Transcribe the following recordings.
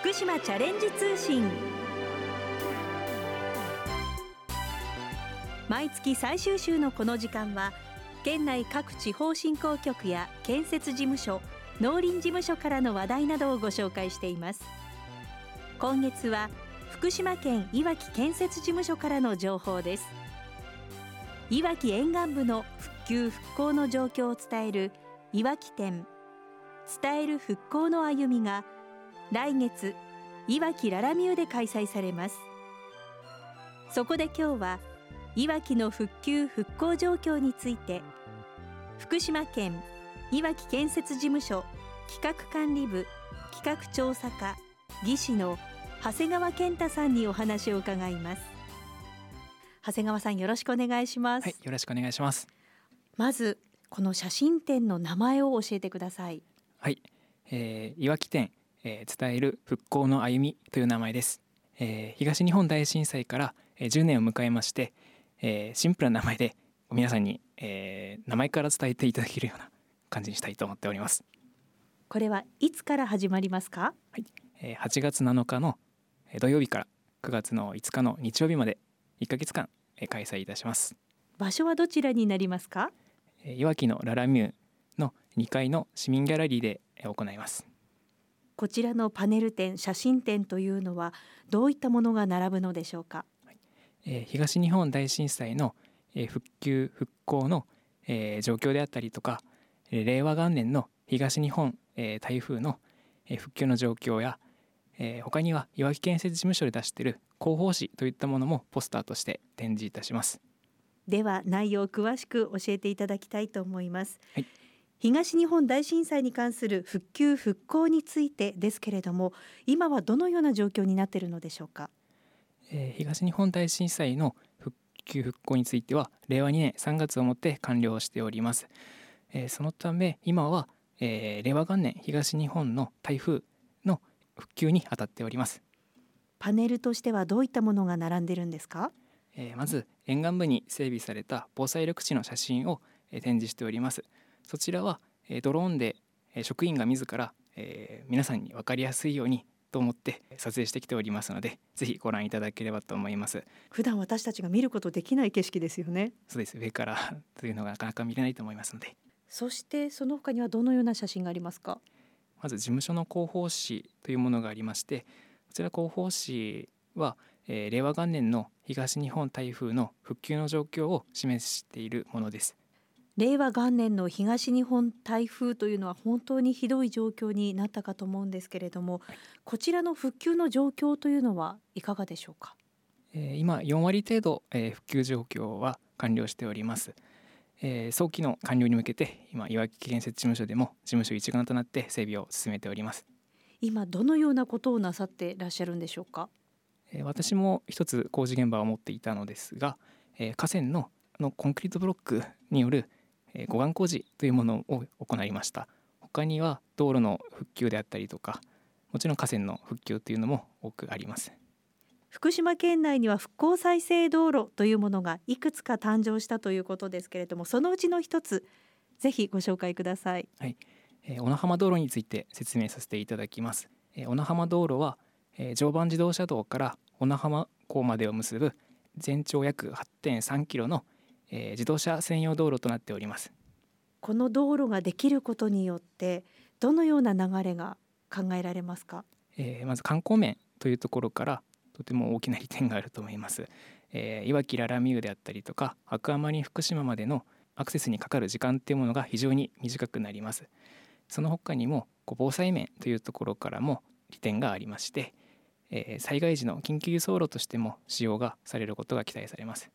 福島チャレンジ通信。毎月最終週のこの時間は県内各地方振興局や建設事務所農林事務所からの話題などをご紹介しています。今月は福島県いわき建設事務所からの情報です。いわき沿岸部の復旧復興の状況を伝えるいわき店。伝える復興の歩みが来月いわきララミューで開催されます。そこで今日はいわきの復旧復興状況について福島県いわき建設事務所企画管理部企画調査課技師の長谷川健太さんにお話を伺います。長谷川さんよろしくお願いします。はい、よろしくお願いします。まずこの写真展の名前を教えてください。はい、えー、いわき店、えー、伝える復興の歩みという名前です、えー、東日本大震災から、えー、10年を迎えまして、えー、シンプルな名前で皆さんに、えー、名前から伝えていただけるような感じにしたいと思っております。これはいつから始まりますか？はい、えー、8月7日の土曜日から9月の5日の日曜日まで1ヶ月間開催いたします。場所はどちらになりますか？いわきのララミューの2階の市民ギャラリーで行いますこちらのパネル展写真展というのはどういったものが並ぶのでしょうか、えー、東日本大震災の復旧復興の、えー、状況であったりとか令和元年の東日本、えー、台風の復旧の状況や、えー、他にはいわき建設事務所で出している広報誌といったものもポスターとして展示いたします。では内容を詳しく教えていただきたいと思います、はい、東日本大震災に関する復旧復興についてですけれども今はどのような状況になっているのでしょうか、えー、東日本大震災の復旧復興については令和2年3月をもって完了しております、えー、そのため今は、えー、令和元年東日本の台風の復旧に当たっております。パネルとしてはどういったものが並んでるんですか？えー、まず沿岸部に整備された防災緑地の写真を、えー、展示しておりますそちらは、えー、ドローンで、えー、職員が自ら、えー、皆さんに分かりやすいようにと思って撮影してきておりますのでぜひご覧いただければと思います。普段私たちが見ることできない景色ですよね。そうです。上から というのがなかなか見れないと思いますので。そしてその他にはどのような写真がありますか？まず事務所の広報誌というものがありましてこちら広報誌は、えー、令和元年の東日本台風の復旧の状況を示しているものです令和元年の東日本台風というのは本当にひどい状況になったかと思うんですけれども、はい、こちらの復旧の状況というのはいかがでしょうか、えー、今4割程度、えー、復旧状況は完了しております、えー、早期の完了に向けて今いわき建設事務所でも事務所一丸となって整備を進めております。今どのようなことをなさっていらっしゃるんでしょうか？私も一つ工事現場を持っていたのですが河川ののコンクリートブロックによる護岸工事というものを行いました。他には道路の復旧であったりとかもちろん河川の復旧というのも多くあります。福島県内には復興再生道路というものがいくつか誕生したということですけれどもそのうちの一つぜひご紹介ください。はい、えー、小名浜道路について説明させていただきます、えー、小名浜道路はえー、常磐自動車道から小名浜港までを結ぶ全長約8.3キロの、えー、自動車専用道路となっております。この道路ができることによってどのような流れが考えられますか、えー、まず観光面というところからとても大きな利点があると思います、えー、いわきララミューであったりとかアクアマリン福島までのアクセスにかかる時間っていうものが非常に短くなります。その他にも防災面というところからも利点がありましてえー、災害時の緊急輸送路としても使用がされることが期待されます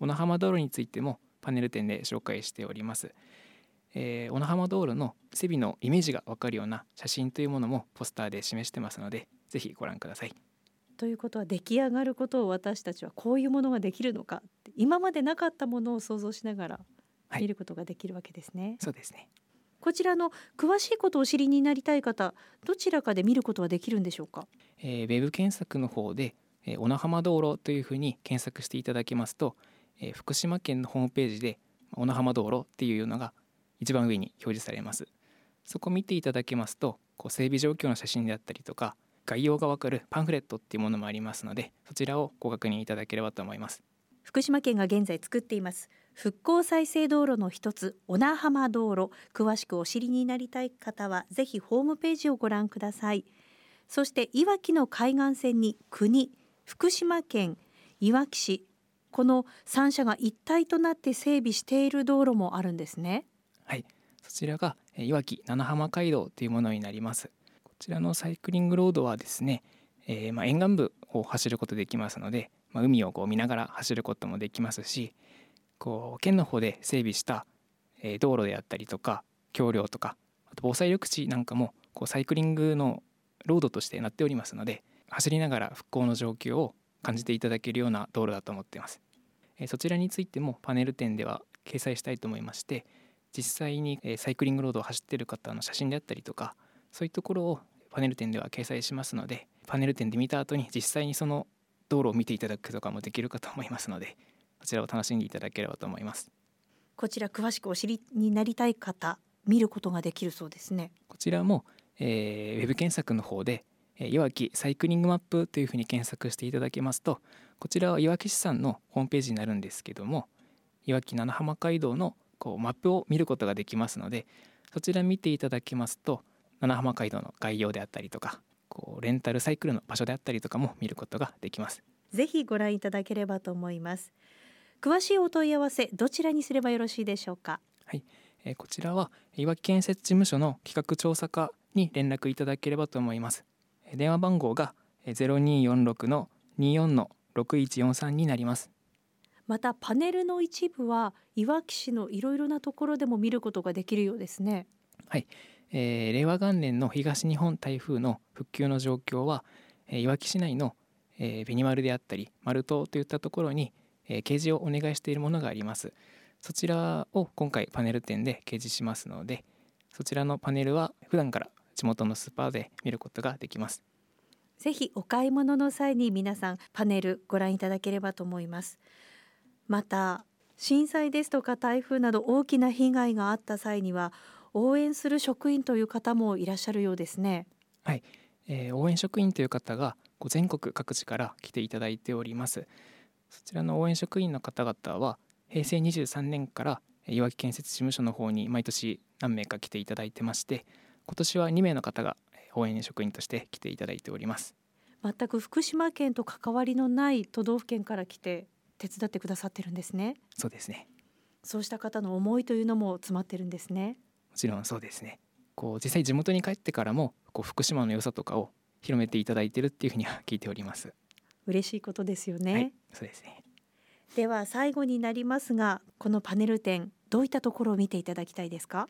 小名浜道路についてもパネル展で紹介しております、えー、小名浜道路の整備のイメージがわかるような写真というものもポスターで示してますのでぜひご覧ください。ということは出来上がることを私たちはこういうものができるのか今までなかったものを想像しながら見ることができるわけですね、はい、そうですね。こちらの詳しいことをお知りになりたい方どちらかで見ることはできるんでしょうか、えー、ウェブ検索の方で、えー、小名浜道路というふうに検索していただけますと、えー、福島県のホームページで小名浜道路っていうのが一番上に表示されます。そこを見ていただけますとこう整備状況の写真であったりとか概要がわかるパンフレットっていうものもありますのでそちらをご確認いただければと思います。福島県が現在作っています復興再生道路の一つ小名浜道路。詳しくお知りになりたい方はぜひホームページをご覧ください。そしていわきの海岸線に国福島県いわき市この3社が一体となって整備している道路もあるんですね。はい。そちらがいわき七浜街道というものになります。こちらのサイクリングロードはですね、えー、まあ沿岸部を走ることできますので、まあ、海をこう見ながら走ることもできますしこう県の方で整備した道路であったりとか橋梁とかあと防災緑地なんかもこうサイクリングのロードとしてなっておりますので走りながら復興の状況を感じていただけるような道路だと思っています。そちらについてもパネル展では掲載したいと思いまして実際にサイクリングロードを走っている方の写真であったりとかそういうところをパネル展では掲載しますのでパネル展で見た後に実際にその道路を見ていただくとかもできるかと思いますのでこちらを楽しんでいただければと思いますこちら詳しくお知りになりたい方見ることができるそうですねこちらも、えー、ウェブ検索の方でいわきサイクリングマップというふうに検索していただけますとこちらはいわき市さんのホームページになるんですけどもいわき七浜街道のこうマップを見ることができますのでそちら見ていただけますと七浜街道の概要であったりとかこうレンタルサイクルの場所であったりとかも見ることができます。ぜひご覧いただければと思います。詳しいお問い合わせどちらにすればよろしいでしょうか？はい、えー、こちらはいわき建設事務所の企画調査課に連絡いただければと思います電話番号が0246の24の6143になります。またパネルの一部はいわき市のいろいろなところでも見ることができるようですね。はい、えー、令和元年の東日本台風の復旧の状況は、えー、いわき市内の、えー、ベニマルであったり丸島といったところに、えー、掲示をお願いしているものがあります。そちらを今回パネル展で掲示しますのでそちらのパネルは普段から地元のスーパーで見ることができます。ぜひお買い物の際に皆さんパネルご覧いただければと思います。また震災ですとか台風など大きな被害があった際には応援する職員という方もいらっしゃるようですね。はい、えー、応援職員という方が全国各地から来ていただいております。そちらの応援職員の方々は平成23年からいわき建設事務所の方に毎年何名か来ていただいてまして今年は2名の方が応援職員として来ていただいております。全く福島県と関わりのない都道府県から来て手伝ってくださってるんですね。そうですね。そうした方の思いというのも詰まってるんですね。もちろんそうですね。こう実際地元に帰ってからもこう福島の良さとかを広めていただいてるっていうふうには聞いております。嬉しいことですよね、はい、そうですね。では最後になりますがこのパネル展どういったところを見ていただきたいですか？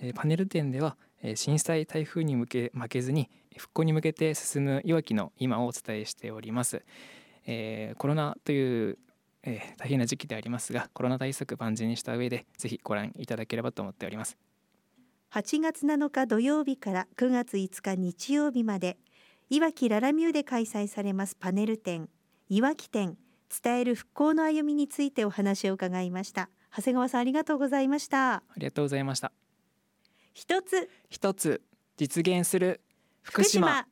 えパネル展では震災台風に向け負けずに復興に向けて進むいわきの今をお伝えしております、えー、コロナという、えー、大変な時期でありますがコロナ対策万全にした上でぜひご覧いただければと思っております。8月7日土曜日から9月5日日曜日までいわきララミューで開催されますパネル展いわき展伝える復興の歩みについてお話を伺いました。長谷川さんありがとうございました。ありがとうございました一つ。一つ。実現する。福島。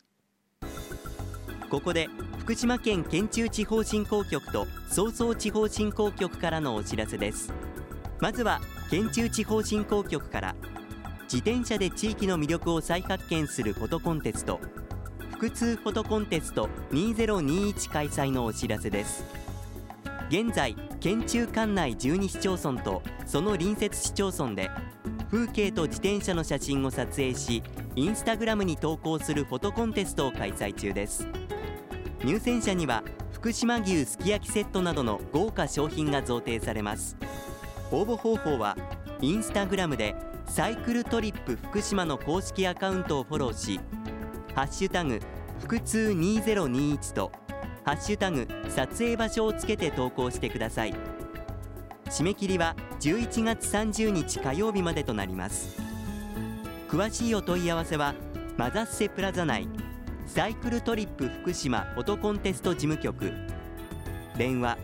ここで福島県県中地方振興局と総総地方振興局からのお知らせです。まずは県中地方振興局から自転車で地域の魅力を再発見するフォトコンテスト腹痛フォトコンテスト2021開催のお知らせです。現在県中管内12市町村とその隣接市町村で風景と自転車の写真を撮影しインスタグラムに投稿するフォトコンテストを開催中です。入選者には福島牛すき焼きセットなどの豪華商品が贈呈されます。応募方法はインスタグラムでサイクルトリップ福島の公式アカウントをフォローしハッシュタグ腹痛2021とハッシュタグ撮影場所をつけて投稿してください。締め切りは11月30日火曜日までとなります。詳しいお問い合わせはマザッセプラザ内サイクルトリップ福島フォトコンテスト事務局。電話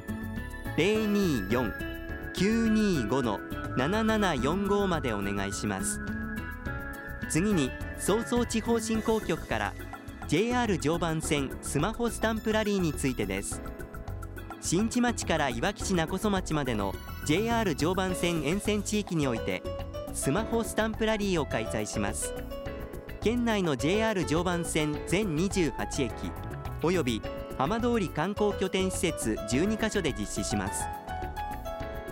024-925-7745までお願いします。次に早々地方振興局から JR 常磐線スマホスタンプラリーについてです。新地町からいわき市勿来町までの JR 常磐線沿線地域においてスマホスタンプラリーを開催します。県内の JR 常磐線全28駅および浜通り観光拠点施設12カ所で実施します。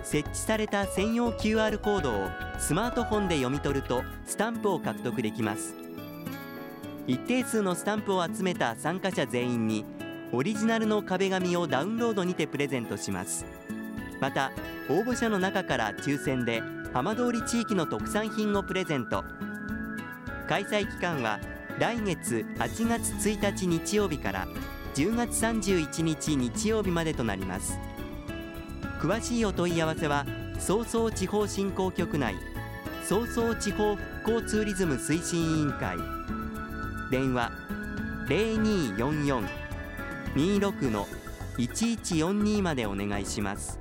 設置された専用 QR コードをスマートフォンで読み取るとスタンプを獲得できます。一定数のスタンプを集めた参加者全員にオリジナルの壁紙をダウンロードにてプレゼントします。また応募者の中から抽選で浜通り地域の特産品をプレゼント。開催期間は来月8月1日日曜日から10月31日日曜日までとなります。詳しいお問い合わせは早々地方振興局内早々地方復興ツーリズム推進委員会。電話0244-26-1142までお願いします。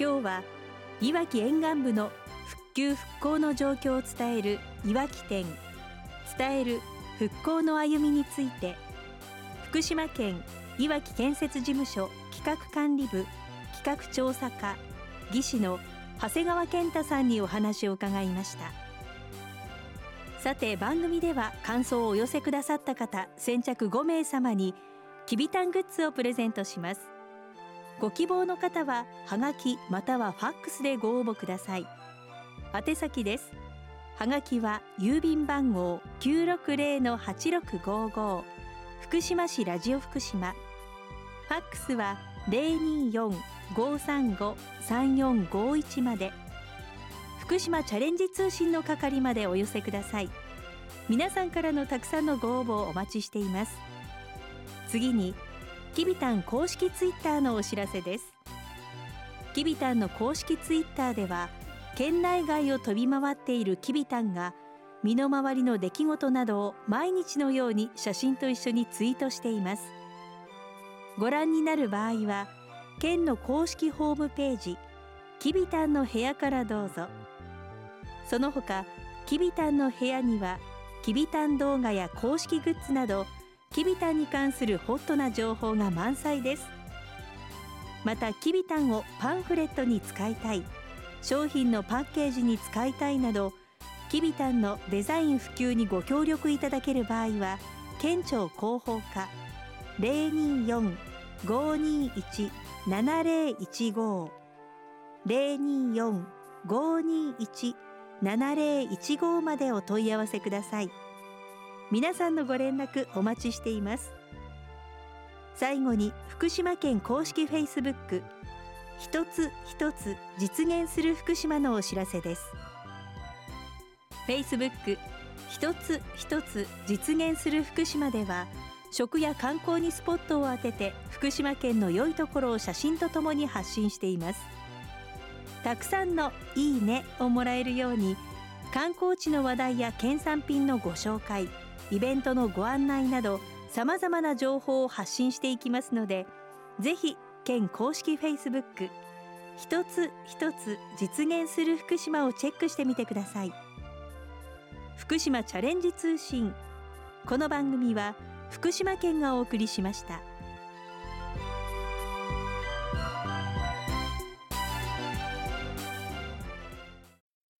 今日はいわき沿岸部の復旧復興の状況を伝えるいわき店伝える復興の歩みについて福島県いわき建設事務所企画管理部企画調査課技師の長谷川健太さんにお話を伺いました。さて番組では感想をお寄せくださった方先着5名様にきびたんグッズをプレゼントします。ご希望の方ははがきまたはファックスでご応募ください。宛先です。はがきは郵便番号960-8655福島市ラジオ福島。ファックスは024-535-3451まで。福島チャレンジ通信の係までお寄せください。皆さんからのたくさんのご応募をお待ちしています。次にきびたん公式ツイッターのお知らせです。きびたんの公式ツイッターでは県内外を飛び回っているきびたんが身の回りの出来事などを毎日のように写真と一緒にツイートしています。ご覧になる場合は県の公式ホームページきびたんの部屋からどうぞ。その他きびたんの部屋にはきびたん動画や公式グッズなどきびたんに関するホットな情報が満載です。またきびたんをパンフレットに使いたい。商品のパッケージに使いたいなどきびたんのデザイン普及にご協力いただける場合は県庁広報課024-521-7015 024-521-7015までお問い合わせください。皆さんのご連絡お待ちしています。最後に福島県公式フェイスブック。一つ一つ実現する福島のお知らせです。フェイスブック。一つ一つ実現する福島では食や観光にスポットを当てて福島県の良いところを写真とともに発信しています。たくさんのいいねをもらえるように観光地の話題や県産品のご紹介イベントのご案内などさまざまな情報を発信していきますのでぜひ県公式フェイスブック一つ一つ実現する福島をチェックしてみてください福島チャレンジ通信この番組は福島県がお送りしました。